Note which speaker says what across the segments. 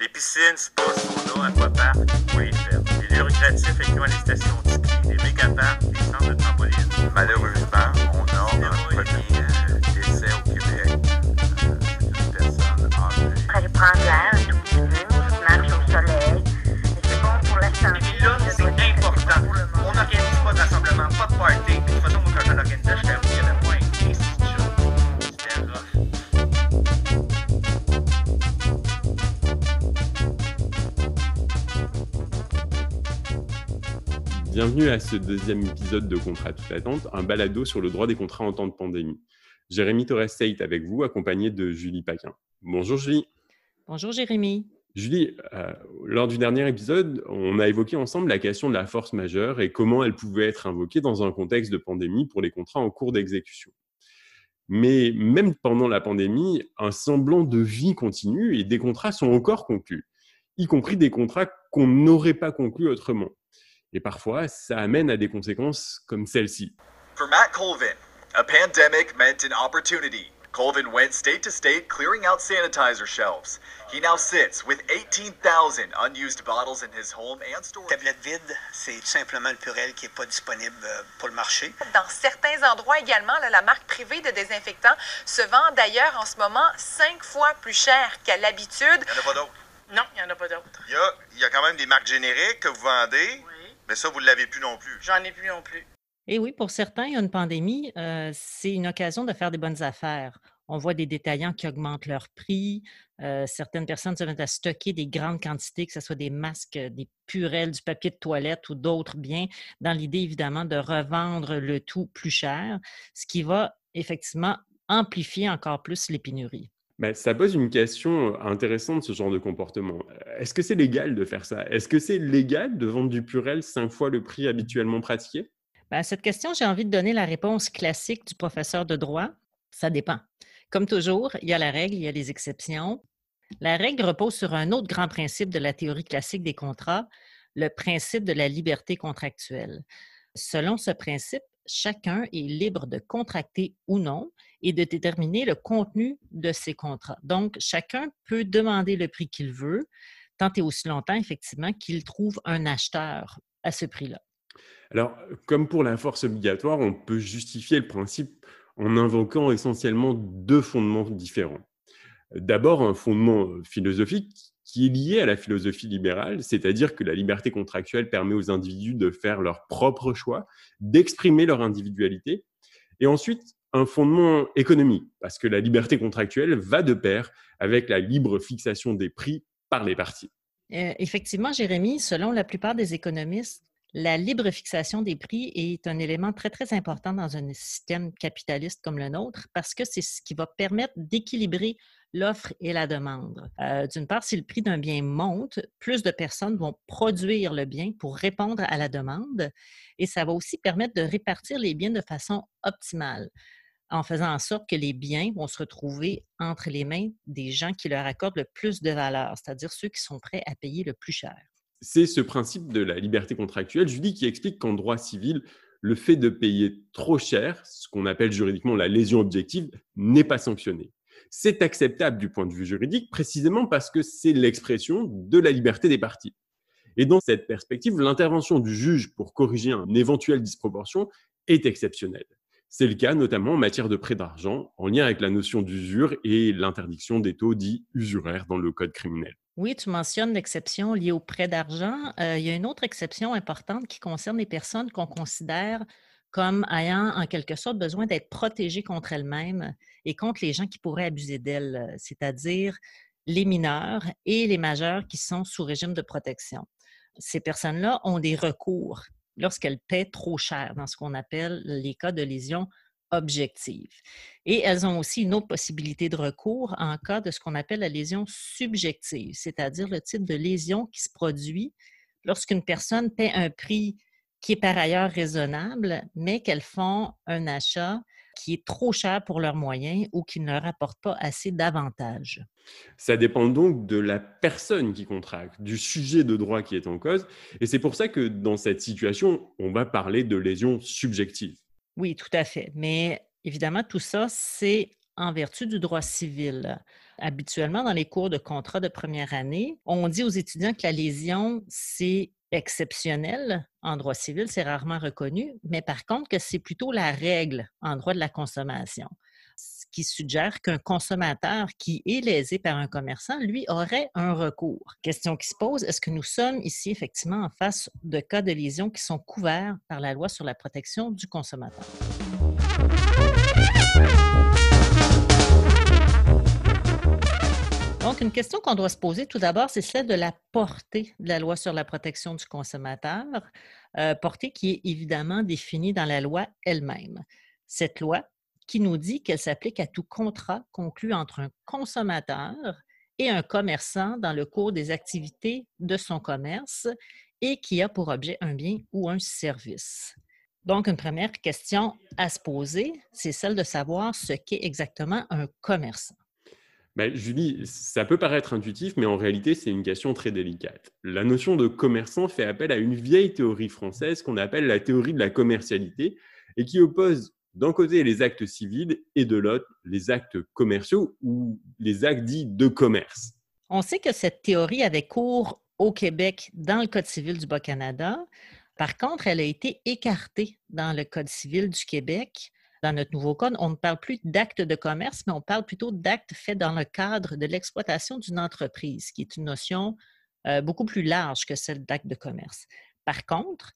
Speaker 1: Les piscines, spas, sauna, aquapark, oui, Les lieux récréatifs incluant les stations de ski, les mégaparks, les centres de trampoline. Malheureusement, on a un premier euh, décès au Québec. Euh, c'est une personne âgée.
Speaker 2: Prendre l'air un tout petit peu, marche au soleil. Et c'est bon pour la santé.
Speaker 1: Et là, c'est important. On n'organise pas de rassemblement, pas de party. De toute façon, moi, quand j'en organisais,
Speaker 3: Bienvenue à ce deuxième épisode de Contrat toute attente, un balado sur le droit des contrats en temps de pandémie. Jérémy Torres-State avec vous, accompagné de Julie Paquin. Bonjour Julie.
Speaker 4: Bonjour Jérémy.
Speaker 3: Julie, euh, lors du dernier épisode, on a évoqué ensemble la question de la force majeure et comment elle pouvait être invoquée dans un contexte de pandémie pour les contrats en cours d'exécution. Mais même pendant la pandémie, un semblant de vie continue et des contrats sont encore conclus, y compris des contrats qu'on n'aurait pas conclus autrement. Et parfois, ça amène à des conséquences comme celle-ci.
Speaker 5: For Matt Colvin, a pandemic meant an opportunity. Colvin went state to state clearing out sanitizer shelves. He now sits with 18,000 unused bottles in his home and storage.
Speaker 6: tablette vide, c'est tout simplement le Purel qui n'est pas disponible euh, pour le marché.
Speaker 7: Dans certains endroits également, là, la marque privée de désinfectant se vend d'ailleurs en ce moment cinq fois plus cher qu'à l'habitude.
Speaker 1: Il n'y en a pas d'autres.
Speaker 7: Non, il n'y en a pas d'autres.
Speaker 1: Il y a, il y a quand même des marques génériques que vous vendez,
Speaker 7: Oui,
Speaker 1: mais ça, vous ne l'avez plus non plus.
Speaker 7: j'en ai plus non plus.
Speaker 4: Et oui, pour certains, il y a une pandémie, euh, c'est une occasion de faire des bonnes affaires. On voit des détaillants qui augmentent leurs prix. euh, certaines personnes se mettent à stocker des grandes quantités, que ce soit des masques, des purelles, du papier de toilette ou d'autres biens, dans l'idée évidemment de revendre le tout plus cher, ce qui va effectivement amplifier encore plus les pénuries.
Speaker 3: Ben, ça pose une question intéressante, ce genre de comportement. Est-ce que c'est légal de faire ça? Est-ce que c'est légal de vendre du Purel cinq fois le prix habituellement pratiqué?
Speaker 4: Ben, à cette question, j'ai envie de donner la réponse classique du professeur de droit. Ça dépend. Comme toujours, il y a la règle, il y a les exceptions. La règle repose sur un autre grand principe de la théorie classique des contrats, le principe de la liberté contractuelle. Selon ce principe, chacun est libre de contracter ou non et de déterminer le contenu de ses contrats. Donc, chacun peut demander le prix qu'il veut, tant et aussi longtemps, effectivement, qu'il trouve un acheteur à ce prix-là.
Speaker 3: Alors, comme pour la force obligatoire, on peut justifier le principe en invoquant essentiellement deux fondements différents. D'abord, un fondement philosophique qui est lié à la philosophie libérale, c'est-à-dire que la liberté contractuelle permet aux individus de faire leur propre choix, d'exprimer leur individualité. Et ensuite, un fondement économique, parce que la liberté contractuelle va de pair avec la libre fixation des prix par les parties.
Speaker 4: Euh, effectivement, Jérémy, selon la plupart des économistes, la libre fixation des prix est un élément très, très important dans un système capitaliste comme le nôtre parce que c'est ce qui va permettre d'équilibrer l'offre et la demande. Euh, D'une part, si le prix d'un bien monte, plus de personnes vont produire le bien pour répondre à la demande et ça va aussi permettre de répartir les biens de façon optimale en faisant en sorte que les biens vont se retrouver entre les mains des gens qui leur accordent le plus de valeur, c'est-à-dire ceux qui sont prêts à payer le plus cher.
Speaker 3: C'est ce principe de la liberté contractuelle, Julie, qui explique qu'en droit civil, le fait de payer trop cher, ce qu'on appelle juridiquement la lésion objective, n'est pas sanctionné. C'est acceptable du point de vue juridique précisément parce que c'est l'expression de la liberté des parties. Et dans cette perspective, l'intervention du juge pour corriger une éventuelle disproportion est exceptionnelle. C'est le cas notamment en matière de prêt d'argent, en lien avec la notion d'usure et l'interdiction des taux dits usuraires dans le code criminel.
Speaker 4: Oui, tu mentionnes l'exception liée au prêt d'argent. Euh, il y a une autre exception importante qui concerne les personnes qu'on considère comme ayant en quelque sorte besoin d'être protégées contre elles-mêmes et contre les gens qui pourraient abuser d'elles, c'est-à-dire les mineurs et les majeurs qui sont sous régime de protection. Ces personnes-là ont des recours lorsqu'elles paient trop cher dans ce qu'on appelle les cas de lésion objective. Et elles ont aussi une autre possibilité de recours en cas de ce qu'on appelle la lésion subjective, c'est-à-dire le type de lésion qui se produit lorsqu'une personne paie un prix qui est par ailleurs raisonnable, mais qu'elles font un achat qui est trop cher pour leurs moyens ou qui ne leur apporte pas assez d'avantages.
Speaker 3: Ça dépend donc de la personne qui contracte, du sujet de droit qui est en cause. Et c'est pour ça que dans cette situation, on va parler de lésion subjective.
Speaker 4: Oui, tout à fait. Mais évidemment, tout ça, c'est en vertu du droit civil. Habituellement, dans les cours de contrat de première année, on dit aux étudiants que la lésion, c'est exceptionnel en droit civil, c'est rarement reconnu, mais par contre que c'est plutôt la règle en droit de la consommation ce qui suggère qu'un consommateur qui est lésé par un commerçant, lui, aurait un recours. Question qui se pose, est-ce que nous sommes ici effectivement en face de cas de lésions qui sont couverts par la loi sur la protection du consommateur? Une question qu'on doit se poser tout d'abord, c'est celle de la portée de la loi sur la protection du consommateur, euh, portée qui est évidemment définie dans la loi elle-même. Cette loi qui nous dit qu'elle s'applique à tout contrat conclu entre un consommateur et un commerçant dans le cours des activités de son commerce et qui a pour objet un bien ou un service. Donc, une première question à se poser, c'est celle de savoir ce qu'est exactement un commerçant.
Speaker 3: Ben, Julie, ça peut paraître intuitif, mais en réalité, c'est une question très délicate. La notion de commerçant fait appel à une vieille théorie française qu'on appelle la théorie de la commercialité et qui oppose d'un côté les actes civils et de l'autre les actes commerciaux ou les actes dits de commerce.
Speaker 4: On sait que cette théorie avait cours au Québec dans le Code civil du Bas-Canada. Par contre, elle a été écartée dans le Code civil du Québec. Dans notre nouveau code, on ne parle plus d'actes de commerce, mais on parle plutôt d'actes faits dans le cadre de l'exploitation d'une entreprise, qui est une notion euh, beaucoup plus large que celle d'acte de commerce. Par contre,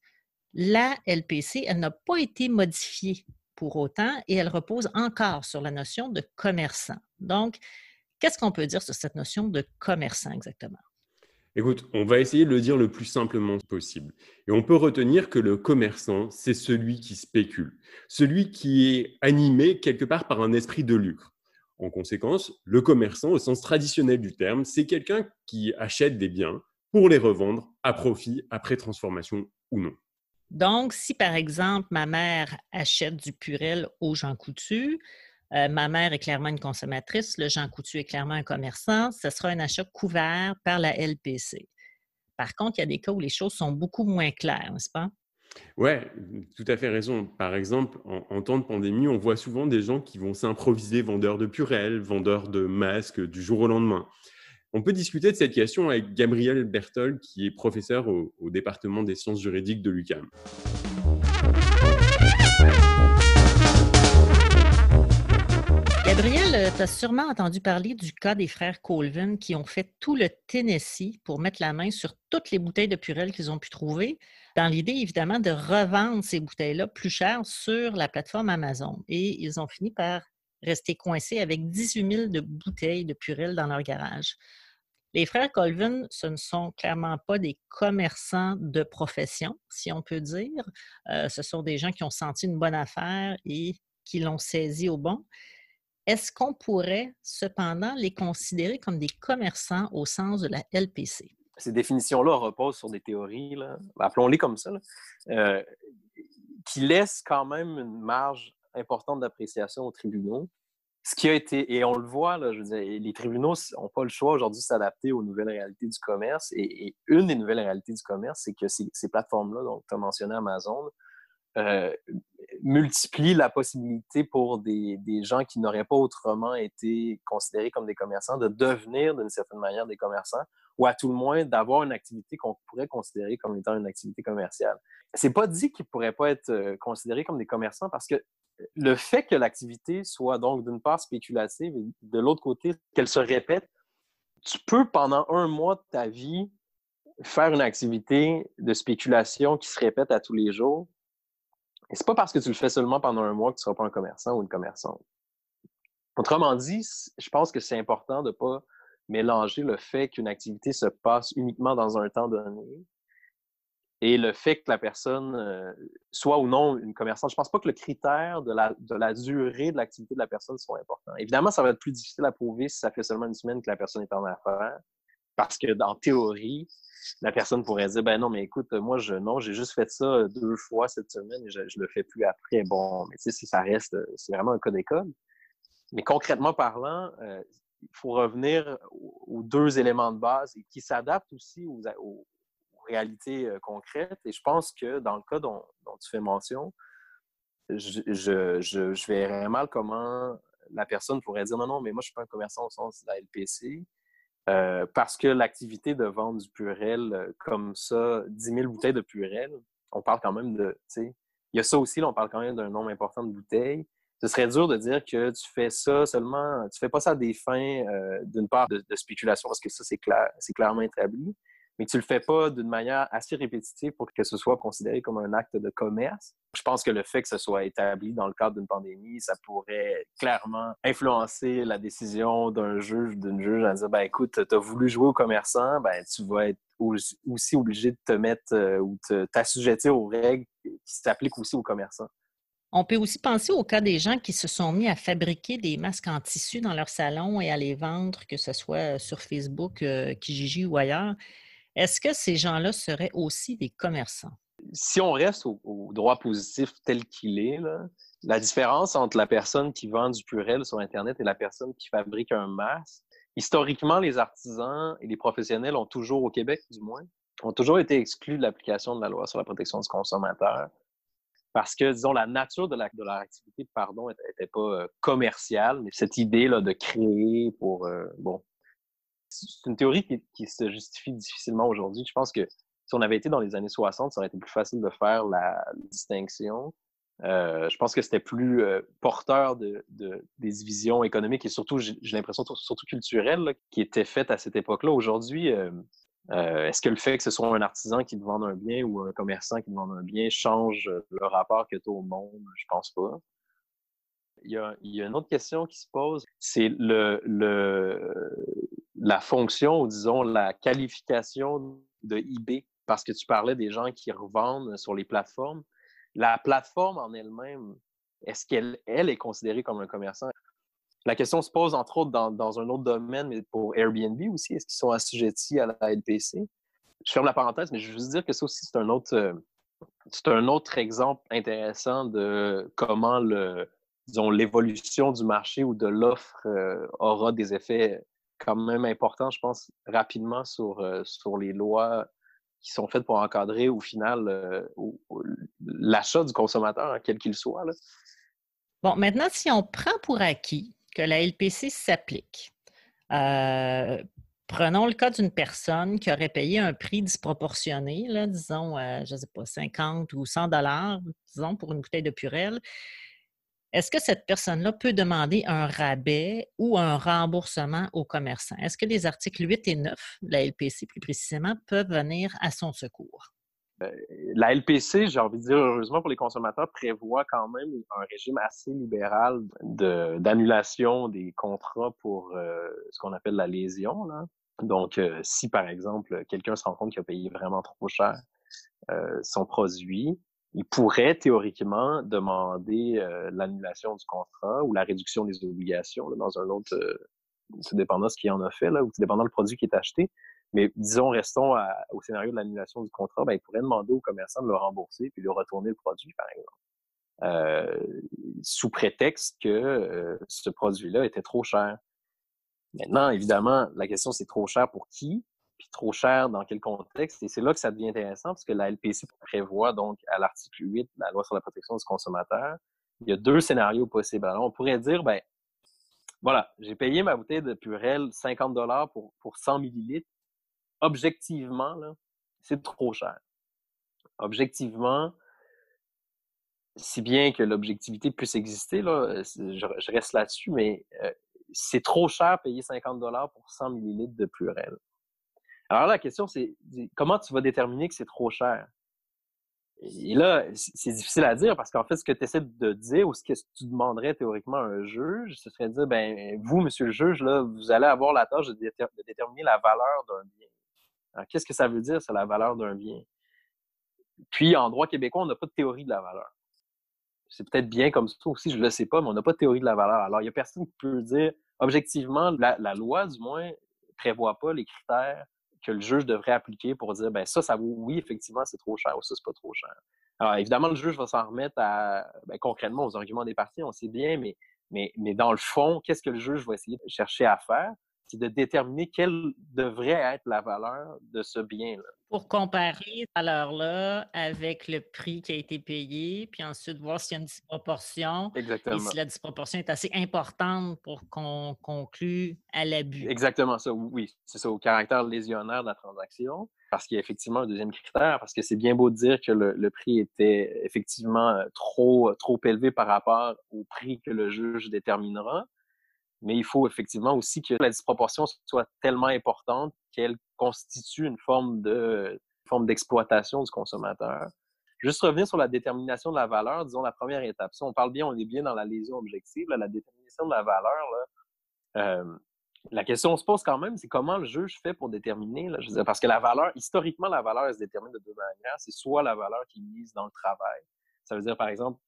Speaker 4: la LPC, elle n'a pas été modifiée pour autant et elle repose encore sur la notion de commerçant. Donc, qu'est-ce qu'on peut dire sur cette notion de commerçant exactement?
Speaker 3: Écoute, on va essayer de le dire le plus simplement possible. Et on peut retenir que le commerçant, c'est celui qui spécule, celui qui est animé quelque part par un esprit de lucre. En conséquence, le commerçant, au sens traditionnel du terme, c'est quelqu'un qui achète des biens pour les revendre à profit après transformation ou non.
Speaker 4: Donc, si par exemple ma mère achète du purel au Jean Coutu, euh, ma mère est clairement une consommatrice, le Jean Coutu est clairement un commerçant, ce sera un achat couvert par la LPC. Par contre, il y a des cas où les choses sont beaucoup moins claires, n'est-ce pas?
Speaker 3: Oui, tout à fait raison. Par exemple, en, temps de pandémie, on voit souvent des gens qui vont s'improviser vendeurs de purel, vendeurs de masques du jour au lendemain. On peut discuter de cette question avec Gabriel Bertol, qui est professeur au, département des sciences juridiques de l'UQAM.
Speaker 4: Tu as sûrement entendu parler du cas des frères Colvin qui ont fait tout le Tennessee pour mettre la main sur toutes les bouteilles de Purel qu'ils ont pu trouver, dans l'idée évidemment de revendre ces bouteilles-là plus cher sur la plateforme Amazon. Et ils ont fini par rester coincés avec 18 000 de bouteilles de Purel dans leur garage. Les frères Colvin, ce ne sont clairement pas des commerçants de profession, si on peut dire. Euh, ce sont des gens qui ont senti une bonne affaire et qui l'ont saisi au bon. Est-ce qu'on pourrait cependant les considérer comme des commerçants au sens de la LPC?
Speaker 8: Ces définitions-là reposent sur des théories, appelons-les comme ça, euh, qui laissent quand même une marge importante d'appréciation aux tribunaux ce qui a été, et on le voit, les tribunaux n'ont pas le choix aujourd'hui de s'adapter aux nouvelles réalités du commerce. Et, une des nouvelles réalités du commerce, c'est que ces, plateformes-là, donc tu as mentionné Amazon, euh, multiplient la possibilité pour des, des gens qui n'auraient pas autrement été considérés comme des commerçants de devenir d'une certaine manière des commerçants ou à tout le moins d'avoir une activité qu'on pourrait considérer comme étant une activité commerciale. C'est pas dit qu'ils pourraient pas être euh, considérés comme des commerçants parce que le fait que l'activité soit donc d'une part spéculative et de l'autre côté qu'elle se répète, tu peux pendant un mois de ta vie faire une activité de spéculation qui se répète à tous les jours. Et c'est pas parce que tu le fais seulement pendant un mois que tu seras pas un commerçant ou une commerçante. Autrement dit, je pense que c'est important de pas mélanger le fait qu'une activité se passe uniquement dans un temps donné et le fait que la personne euh, soit ou non une commerçante, je pense pas que le critère de la, de la durée de l'activité de la personne soit important. Évidemment, ça va être plus difficile à prouver si ça fait seulement une semaine que la personne est en affaires, parce que dans théorie, la personne pourrait dire ben non, mais écoute, moi je non, j'ai juste fait ça deux fois cette semaine et je, ne le fais plus après. Bon, mais si ça reste, c'est vraiment un cas d'école. Mais concrètement parlant, euh, il faut revenir aux deux éléments de base et qui s'adaptent aussi aux, aux, réalité euh, concrète. Et je pense que dans le cas dont, tu fais mention, je, je, je, verrais mal comment la personne pourrait dire non, non, mais moi, je suis pas un commerçant au sens de la LPC. Euh, parce que l'activité de vente du Purel, euh, comme ça, 10 000 bouteilles de Purel, on parle quand même de, il y a ça aussi, là, on parle quand même d'un nombre important de bouteilles. Ce serait dur de dire que tu fais ça seulement, tu fais pas ça à des fins, euh, d'une part, de, de, spéculation, parce que ça, c'est clair, c'est clairement établi mais tu le fais pas d'une manière assez répétitive pour que ce soit considéré comme un acte de commerce. Je pense que le fait que ce soit établi dans le cadre d'une pandémie, ça pourrait clairement influencer la décision d'un juge, d'une juge à dire ben écoute, tu as voulu jouer au commerçant, ben tu vas être aussi obligé de te mettre euh, ou t'assujettir aux règles qui s'appliquent aussi aux commerçants.
Speaker 4: On peut aussi penser au cas des gens qui se sont mis à fabriquer des masques en tissu dans leur salon et à les vendre, que ce soit sur Facebook, euh, Kijiji ou ailleurs. Est-ce que ces gens-là seraient aussi des commerçants?
Speaker 8: Si on reste au, droit positif tel qu'il est, la différence entre la personne qui vend du purel sur Internet et la personne qui fabrique un masque, historiquement, les artisans et les professionnels ont toujours, au Québec du moins, ont toujours été exclus de l'application de la loi sur la protection du consommateur parce que, disons, la nature de, leur activité, pardon, n'était pas euh, commerciale, cette idée là, de créer pour, euh, bon, c'est une théorie qui, se justifie difficilement aujourd'hui. Je pense que si on avait été dans les années 60, ça aurait été plus facile de faire la distinction. Euh, je pense que c'était plus euh, porteur de, des divisions économiques et surtout, j'ai l'impression, surtout culturelles, qui étaient faites à cette époque-là. Aujourd'hui, euh, est-ce que le fait que ce soit un artisan qui te un bien ou un commerçant qui te un bien change le rapport que tu as au monde? Je pense pas. Il y, a, une autre question qui se pose, c'est le, la fonction ou disons la qualification de eBay, parce que tu parlais des gens qui revendent sur les plateformes. La plateforme en elle-même, est-ce qu'elle elle est considérée comme un commerçant? La question se pose entre autres dans, un autre domaine, mais pour Airbnb aussi, est-ce qu'ils sont assujettis à la LPC? Je ferme la parenthèse, mais je veux juste dire que ça aussi, c'est un autre exemple intéressant de comment le, disons, l'évolution du marché ou de l'offre euh, aura des effets quand même important, je pense, rapidement sur, euh, sur les lois qui sont faites pour encadrer au final euh, l'achat du consommateur, hein, quel qu'il soit.
Speaker 4: Bon, maintenant, si on prend pour acquis que la LPC s'applique, prenons le cas d'une personne qui aurait payé un prix disproportionné, disons, je ne sais pas, 50 ou 100 dollars, disons, pour une bouteille de Purel, est-ce que cette personne-là peut demander un rabais ou un remboursement au commerçant? Est-ce que les articles 8 et 9 de la LPC, plus précisément, peuvent venir à son secours?
Speaker 8: Euh, la LPC, j'ai envie de dire, heureusement pour les consommateurs, prévoit quand même un régime assez libéral d'annulation des contrats pour euh, ce qu'on appelle la lésion. Donc, euh, si par exemple, quelqu'un se rend compte qu'il a payé vraiment trop cher son produit, il pourrait théoriquement demander euh, l'annulation du contrat ou la réduction des obligations dans un autre, euh, dépendant ce qu'il en a fait, là, ou tout dépendant le produit qui est acheté. Mais disons, restons au scénario de l'annulation du contrat, ben, il pourrait demander au commerçant de le rembourser puis de retourner le produit, par exemple. Euh, sous prétexte que euh, ce produit-là était trop cher. Maintenant, évidemment, la question c'est trop cher pour qui? Trop cher dans quel contexte. Et c'est là que ça devient intéressant parce que la LPC prévoit donc à l'article 8, la loi sur la protection du consommateur, il y a deux scénarios possibles. Alors, on pourrait dire, ben, voilà, j'ai payé ma bouteille de Purel 50 dollars pour, pour 100 millilitres. Objectivement, là, c'est trop cher. Objectivement, si bien que l'objectivité puisse exister, là, je, reste là-dessus, mais euh, c'est trop cher payer 50 dollars pour 100 millilitres de Purel. Alors la question, c'est comment tu vas déterminer que c'est trop cher? Et là, c'est difficile à dire parce qu'en fait, ce que tu essaies de dire ou ce que tu demanderais théoriquement à un juge, ce serait de dire, ben, vous, monsieur le juge, là, vous allez avoir la tâche de, déterminer la valeur d'un bien. qu'est-ce que ça veut dire, c'est la valeur d'un bien? Puis, en droit québécois, on n'a pas de théorie de la valeur. C'est peut-être bien comme ça aussi, je ne le sais pas, mais on n'a pas de théorie de la valeur. Alors, il n'y a personne qui peut dire, objectivement, la, la loi, du moins, prévoit pas les critères que le juge devrait appliquer pour dire ben ça, ça vaut oui, effectivement, c'est trop cher ou ça, c'est pas trop cher. Alors, évidemment, le juge va s'en remettre à ben, concrètement aux arguments des parties, on sait bien, mais, mais, mais dans le fond, qu'est-ce que le juge va essayer de chercher à faire? C'est de déterminer quelle devrait être la valeur de ce bien-là.
Speaker 4: Pour comparer cette valeur-là avec le prix qui a été payé, puis ensuite voir s'il y a une disproportion.
Speaker 8: Exactement.
Speaker 4: Et si la disproportion est assez importante pour qu'on conclue à l'abus.
Speaker 8: Exactement ça, oui. C'est ça, au caractère lésionnaire de la transaction. Parce qu'il y a effectivement un deuxième critère, parce que c'est bien beau de dire que le, le, prix était effectivement euh, trop, trop élevé par rapport au prix que le juge déterminera mais il faut effectivement aussi que la disproportion soit tellement importante qu'elle constitue une forme de forme d'exploitation du consommateur. Juste revenir sur la détermination de la valeur, disons la première étape. Si on parle bien, on est bien dans la lésion objective, la détermination de la valeur. Euh, la question se pose quand même, c'est comment le juge fait pour déterminer. Parce que la valeur, historiquement, la valeur elle se détermine de deux manières. C'est soit la valeur qui est mise dans le travail. Ça veut dire, par exemple,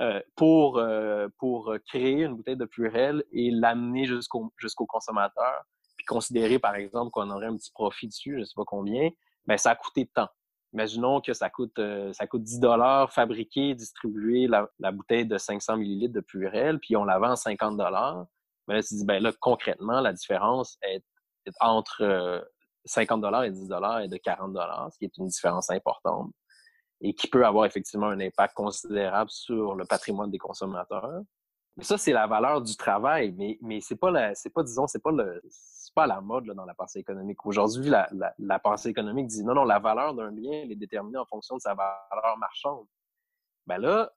Speaker 8: euh, pour, euh, pour créer une bouteille de Purel et l'amener jusqu'au jusqu'au consommateur, puis considérer, par exemple, qu'on aurait un petit profit dessus, je ne sais pas combien, ben ça a coûté tant. Imaginons que ça coûte, euh, ça coûte 10 dollars fabriquer, distribuer la, la, bouteille de 500 millilitres de Purel, puis on la vend à 50 dollars. Ben là, tu dis, ben là, concrètement, la différence est, est entre 50 dollars et 10 dollars et de 40 dollars, ce qui est une différence importante et qui peut avoir effectivement un impact considérable sur le patrimoine des consommateurs. Mais ça, c'est la valeur du travail, mais, mais c'est pas la, c'est pas, disons, c'est pas le, c'est pas la mode là, dans la pensée économique. Aujourd'hui, la, la, pensée économique dit non, non, la valeur d'un bien, elle est déterminée en fonction de sa valeur marchande. Ben là,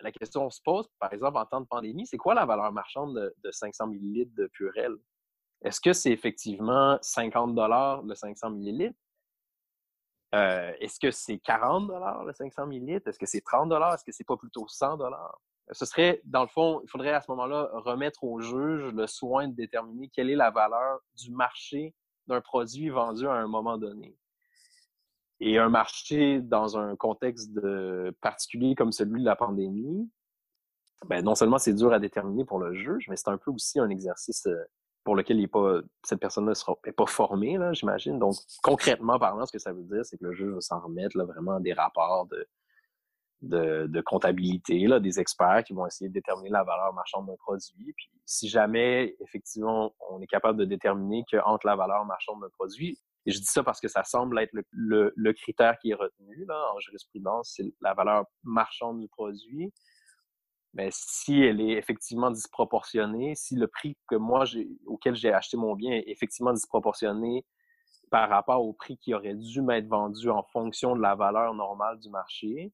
Speaker 8: la question se pose, par exemple, en temps de pandémie, c'est quoi la valeur marchande de, de 500 millilitres de Purel? Est-ce que c'est effectivement 50 dollars le 500 millilitres? Euh, est-ce que c'est 40 dollars le 500 millilitres? Est-ce que c'est 30 dollars? Est-ce que c'est pas plutôt 100 dollars? Ce serait, dans le fond, il faudrait à ce moment-là remettre au juge le soin de déterminer quelle est la valeur du marché d'un produit vendu à un moment donné. Et un marché dans un contexte de particulier comme celui de la pandémie, ben non seulement c'est dur à déterminer pour le juge, mais c'est un peu aussi un exercice euh, pour lequel il pas, cette personne-là n'est pas formée, j'imagine. Donc, concrètement parlant, ce que ça veut dire, c'est que le juge va s'en remettre là, vraiment à des rapports de, de, de, comptabilité, là, des experts qui vont essayer de déterminer la valeur marchande d'un produit. Puis, si jamais, effectivement, on est capable de déterminer qu'entre la valeur marchande d'un produit, et je dis ça parce que ça semble être le, le, le critère qui est retenu là, en jurisprudence, c'est la valeur marchande du produit mais si elle est effectivement disproportionnée, si le prix que moi auquel j'ai acheté mon bien est effectivement disproportionné par rapport au prix qui aurait dû m'être vendu en fonction de la valeur normale du marché,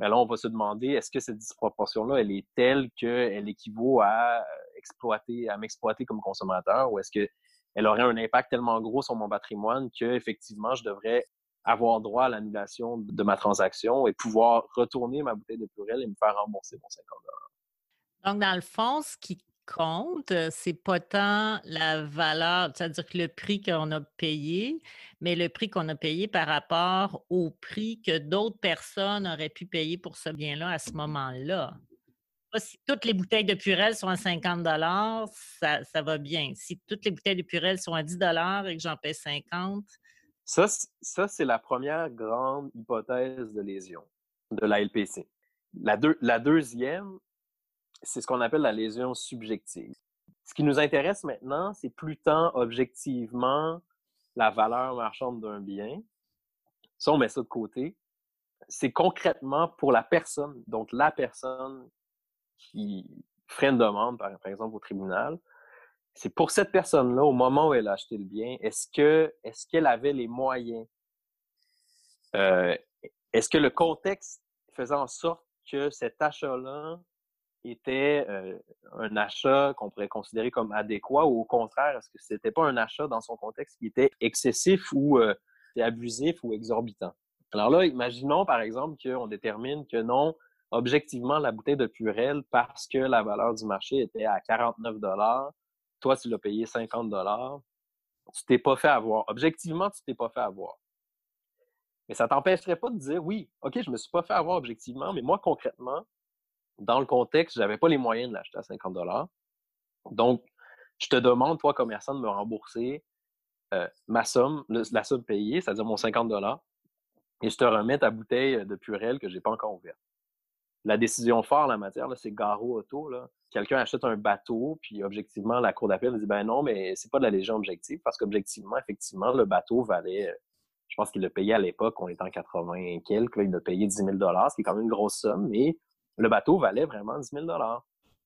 Speaker 8: mais ben là, on va se demander est-ce que cette disproportion-là, elle est telle qu'elle équivaut à euh, exploiter, à m'exploiter comme consommateur, ou est-ce qu'elle aurait un impact tellement gros sur mon patrimoine que effectivement je devrais avoir droit à l'annulation de ma transaction et pouvoir retourner ma bouteille de Purel et me faire rembourser mon 50
Speaker 4: Donc, dans le fond, ce qui compte, c'est pas tant la valeur, c'est-à-dire que le prix qu'on a payé, mais le prix qu'on a payé par rapport au prix que d'autres personnes auraient pu payer pour ce bien-là à ce moment-là. Si toutes les bouteilles de Purel sont à 50 ça, ça va bien. Si toutes les bouteilles de Purel sont à 10 et que j'en paie 50
Speaker 8: ça, ça c'est la première grande hypothèse de lésion de la LPC. La, la deuxième, c'est ce qu'on appelle la lésion subjective. Ce qui nous intéresse maintenant, c'est plus tant objectivement la valeur marchande d'un bien. Ça, on met ça de côté. C'est concrètement pour la personne, donc la personne qui ferait une demande, par exemple, au tribunal, c'est pour cette personne-là, au moment où elle a acheté le bien, est-ce que est-ce qu'elle avait les moyens? Euh, est-ce que le contexte faisait en sorte que cet achat-là était euh, un achat qu'on pourrait considérer comme adéquat ou au contraire, est-ce que c'était pas un achat dans son contexte qui était excessif ou euh, abusif ou exorbitant? Alors là, imaginons par exemple qu'on détermine que non, objectivement, la bouteille de Purel, parce que la valeur du marché était à 49 dollars, toi, tu l'as payé 50 dollars, tu t'es pas fait avoir. Objectivement, tu t'es pas fait avoir. Mais ça t'empêcherait pas de dire, oui, OK, je me suis pas fait avoir objectivement, mais moi, concrètement, dans le contexte, j'avais pas les moyens de l'acheter à 50 dollars. Donc, je te demande, toi, commerçant, de me rembourser euh, ma somme, la somme payée, c'est-à-dire mon 50 dollars, et je te remets ta bouteille de Purel que j'ai pas encore ouverte. La décision forte en la matière, c'est Garo Auto. Quelqu'un achète un bateau, puis objectivement, la Cour d'appel dit ben non, mais c'est pas de la légion objective, parce qu'objectivement, effectivement, le bateau valait, euh, je pense qu'il l'a payé à l'époque, on était en 80 et quelques, il l'a payé 10 000 ce qui est quand même une grosse somme, mais le bateau valait vraiment 10 000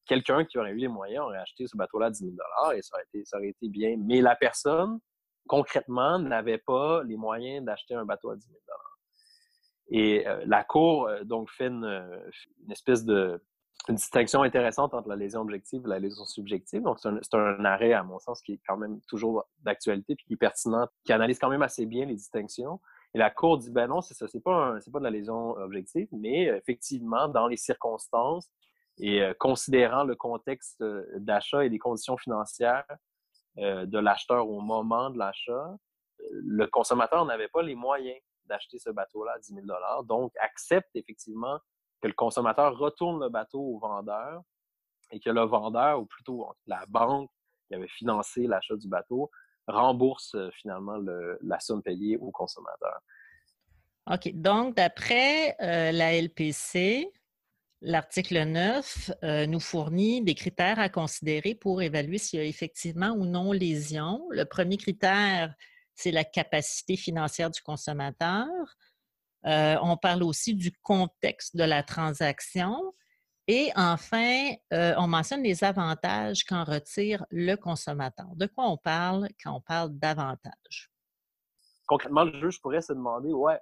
Speaker 8: Quelqu'un qui aurait eu les moyens aurait acheté ce bateau-là à 10 000 et ça aurait, été, ça aurait été bien. Mais la personne, concrètement, n'avait pas les moyens d'acheter un bateau à 10 000 et euh, la Cour, euh, donc, fait une, une espèce de une distinction intéressante entre la lésion objective et la lésion subjective. Donc, c'est un, un, arrêt, à mon sens, qui est quand même toujours d'actualité puis qui est pertinent, qui analyse quand même assez bien les distinctions. Et la Cour dit, ben non, c'est ça, c'est pas, pas de la lésion objective, mais effectivement, dans les circonstances et euh, considérant le contexte d'achat et les conditions financières de l'acheteur au moment de l'achat, le consommateur n'avait pas les moyens d'acheter ce bateau-là à 10 000 donc accepte effectivement que le consommateur retourne le bateau au vendeur et que le vendeur, ou plutôt la banque qui avait financé l'achat du bateau, rembourse euh, finalement la somme payée au consommateur.
Speaker 4: OK. Donc, d'après euh, la LPC, l'article 9 euh, nous fournit des critères à considérer pour évaluer s'il y a effectivement ou non lésion. Le premier critère, c'est la capacité financière du consommateur. Euh, on parle aussi du contexte de la transaction. Et enfin, euh, on mentionne les avantages qu'en retire le consommateur. De quoi on parle quand on parle d'avantages?
Speaker 8: Concrètement, le juge pourrait se demander, ouais,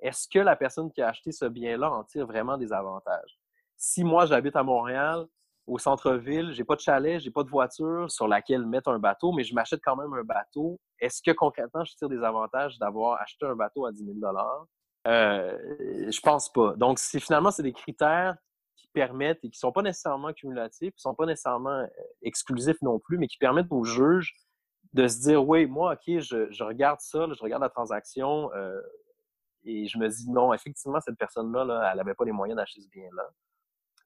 Speaker 8: est-ce que la personne qui a acheté ce bien-là en tire vraiment des avantages? Si moi, j'habite à Montréal, au centre-ville, j'ai pas de chalet, j'ai pas de voiture sur laquelle mettre un bateau, mais je m'achète quand même un bateau. Est-ce que concrètement, je tire des avantages d'avoir acheté un bateau à 10 000 euh, Je pense pas. Donc, finalement, c'est des critères qui permettent et qui sont pas nécessairement cumulatifs, qui sont pas nécessairement euh, exclusifs non plus, mais qui permettent aux juges de se dire, oui, moi, OK, je, regarde ça, je regarde la transaction euh, et je me dis, non, effectivement, cette personne-là, là, elle n'avait pas les moyens d'acheter ce bien-là.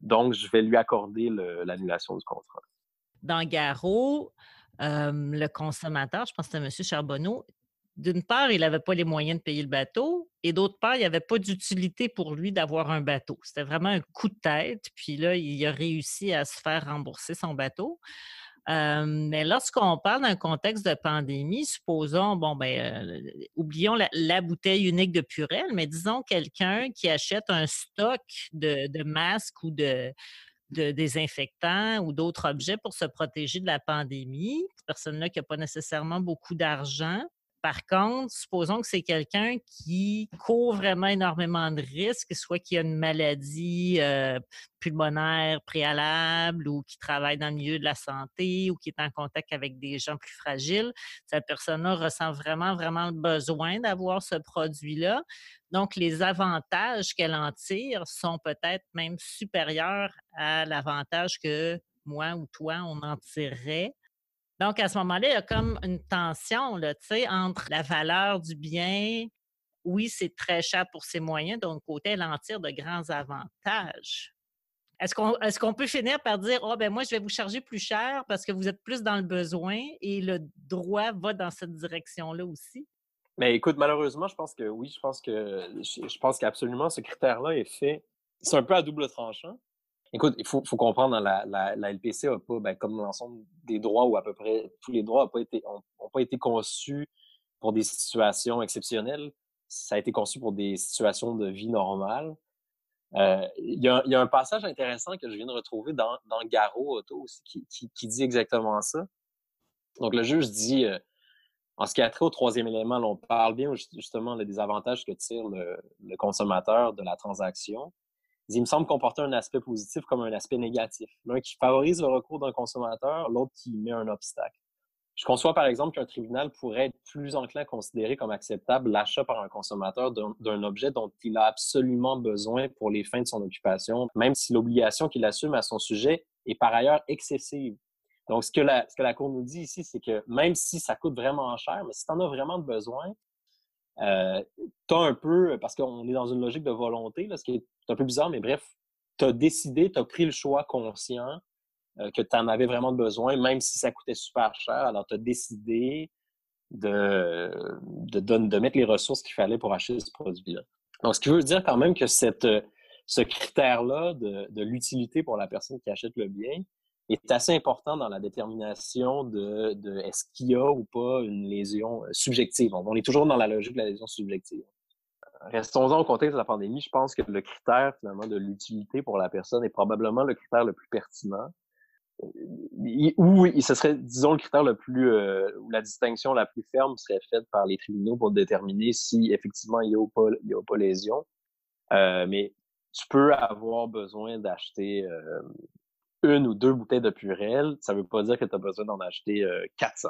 Speaker 8: Donc, je vais lui accorder l'annulation du contrat.
Speaker 4: Dans Garot, le consommateur, je pense que c'était M. Charbonneau, d'une part, il n'avait pas les moyens de payer le bateau, et d'autre part, il n'y avait pas d'utilité pour lui d'avoir un bateau. C'était vraiment un coup de tête, puis là, il a réussi à se faire rembourser son bateau mais lorsqu'on parle d'un contexte de pandémie, supposons, bon, ben, euh, oublions la, bouteille unique de Purel, mais disons quelqu'un qui achète un stock de, masques ou de, de désinfectants ou d'autres objets pour se protéger de la pandémie. Cette personne-là qui n'a pas nécessairement beaucoup d'argent, par contre, supposons que c'est quelqu'un qui court vraiment énormément de risques, soit qu'il a une maladie euh, pulmonaire préalable ou qui travaille dans le milieu de la santé ou qui est en contact avec des gens plus fragiles. Cette personne-là ressent vraiment, vraiment le besoin d'avoir ce produit-là. Donc, les avantages qu'elle en tire sont peut-être même supérieurs à l'avantage que moi ou toi, on en tirerait donc, à ce moment-là, il y a comme une tension là, entre la valeur du bien. Oui, c'est très cher pour ses moyens. D'un côté, elle en tire de grands avantages. Est-ce qu'on peut finir par dire oh, ben moi, je vais vous charger plus cher parce que vous êtes plus dans le besoin et le droit va dans cette direction-là aussi?
Speaker 8: Mais écoute, malheureusement, je pense que oui, je pense que je pense qu'absolument ce critère-là est fait. C'est un peu à double tranchant. Écoute, il faut, comprendre, la, la, LPC n'a pas, ben, comme l'ensemble des droits ou à peu près tous les droits n'ont pas, été, pas été conçus pour des situations exceptionnelles. Ça a été conçu pour des situations de vie normale. Euh, il y, a, un passage intéressant que je viens de retrouver dans, dans Garo Auto aussi qui, qui, dit exactement ça. Donc, le juge dit, euh, en ce qui a trait au troisième élément, on parle bien justement des avantages que tire le, le consommateur de la transaction il me semble comporter un aspect positif comme un aspect négatif. L'un qui favorise le recours d'un consommateur, l'autre qui met un obstacle. Je conçois par exemple qu'un tribunal pourrait être plus enclin à considérer comme acceptable l'achat par un consommateur d'un objet dont il a absolument besoin pour les fins de son occupation, même si l'obligation qu'il assume à son sujet est par ailleurs excessive. Donc, ce que la, ce que la Cour nous dit ici, c'est que même si ça coûte vraiment cher, mais si tu en as vraiment besoin, euh, tu as un peu, parce qu'on est dans une logique de volonté, là, ce qui est un peu bizarre, mais bref, tu as décidé, tu as pris le choix conscient euh, que tu en avais vraiment besoin, même si ça coûtait super cher. Alors, tu as décidé de, de, de, mettre les ressources qu'il fallait pour acheter ce produit-là. Donc, ce qui veut dire quand même que cette, ce critère-là de, de l'utilité pour la personne qui achète le bien est assez important dans la détermination de, de est-ce qu'il y a ou pas une lésion euh, subjective. On est toujours dans la logique de la lésion subjective. Restons-en au contexte de la pandémie. Je pense que le critère finalement de l'utilité pour la personne est probablement le critère le plus pertinent. Euh, ou ce serait, disons, le critère le plus, euh, ou la distinction la plus ferme serait faite par les tribunaux pour déterminer si effectivement il y a pas, il y a pas lésion. Euh, mais tu peux avoir besoin d'acheter euh, une ou deux bouteilles de purée. Ça ne veut pas dire que tu as besoin d'en acheter 400.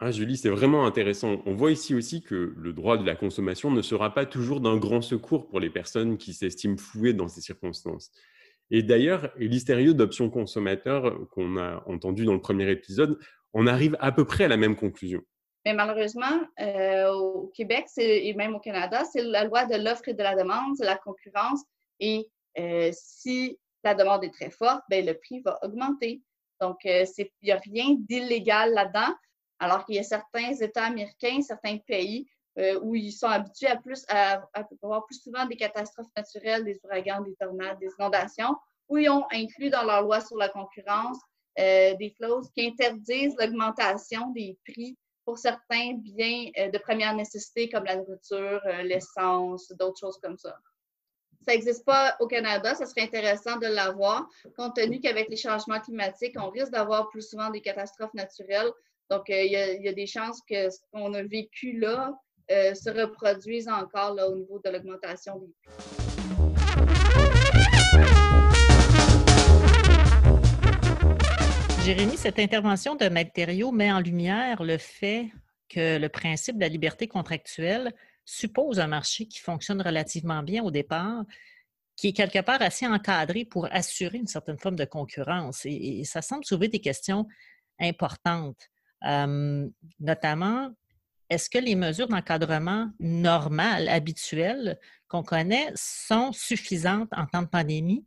Speaker 3: Ah, Julie, c'est vraiment intéressant. On voit ici aussi que le droit de la consommation ne sera pas toujours d'un grand secours pour les personnes qui s'estiment flouées dans ces circonstances. Et d'ailleurs, l'hystérieux d'option consommateur qu'on a entendu dans le premier épisode, on arrive à peu près à la même conclusion.
Speaker 9: Mais malheureusement, euh, au Québec et même au Canada, c'est la loi de l'offre et de la demande, c'est la concurrence. Et euh, si la demande est très forte, ben, le prix va augmenter. Donc, euh, il n'y a rien d'illégal là-dedans. Alors qu'il y a certains États américains, certains pays euh, où ils sont habitués à, avoir plus souvent des catastrophes naturelles, des ouragans, des tornades, des inondations, où ils ont inclus dans leur loi sur la concurrence euh, des clauses qui interdisent l'augmentation des prix pour certains biens euh, de première nécessité comme la nourriture, l'essence, d'autres choses comme ça. Ça n'existe pas au Canada, ça serait intéressant de l'avoir, compte tenu qu'avec les changements climatiques, on risque d'avoir plus souvent des catastrophes naturelles. Donc, euh, il y, a des chances que ce qu'on a vécu là euh, se reproduise encore là, au niveau de l'augmentation des prix.
Speaker 4: Jérémy, cette intervention de Maître met en lumière le fait que le principe de la liberté contractuelle suppose un marché qui fonctionne relativement bien au départ, qui est quelque part assez encadré pour assurer une certaine forme de concurrence. Et, ça semble soulever des questions importantes, notamment est-ce que les mesures d'encadrement normales, habituelles qu'on connaît sont suffisantes en temps de pandémie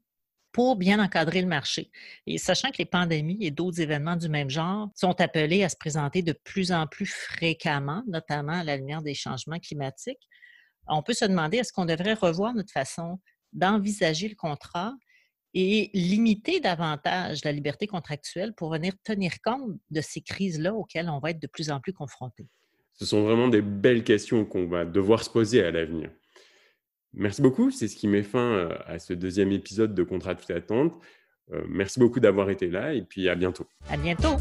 Speaker 4: pour bien encadrer le marché? Et sachant que les pandémies et d'autres événements du même genre sont appelés à se présenter de plus en plus fréquemment, notamment à la lumière des changements climatiques, on peut se demander est-ce qu'on devrait revoir notre façon d'envisager le contrat et limiter davantage la liberté contractuelle pour venir tenir compte de ces crises-là auxquelles on va être de plus en plus confrontés.
Speaker 3: Ce sont vraiment des belles questions qu'on va devoir se poser à l'avenir. Merci beaucoup. C'est ce qui met fin euh, à ce deuxième épisode de Contrat toute attente. Euh, merci beaucoup d'avoir été là et puis à bientôt.
Speaker 4: À bientôt.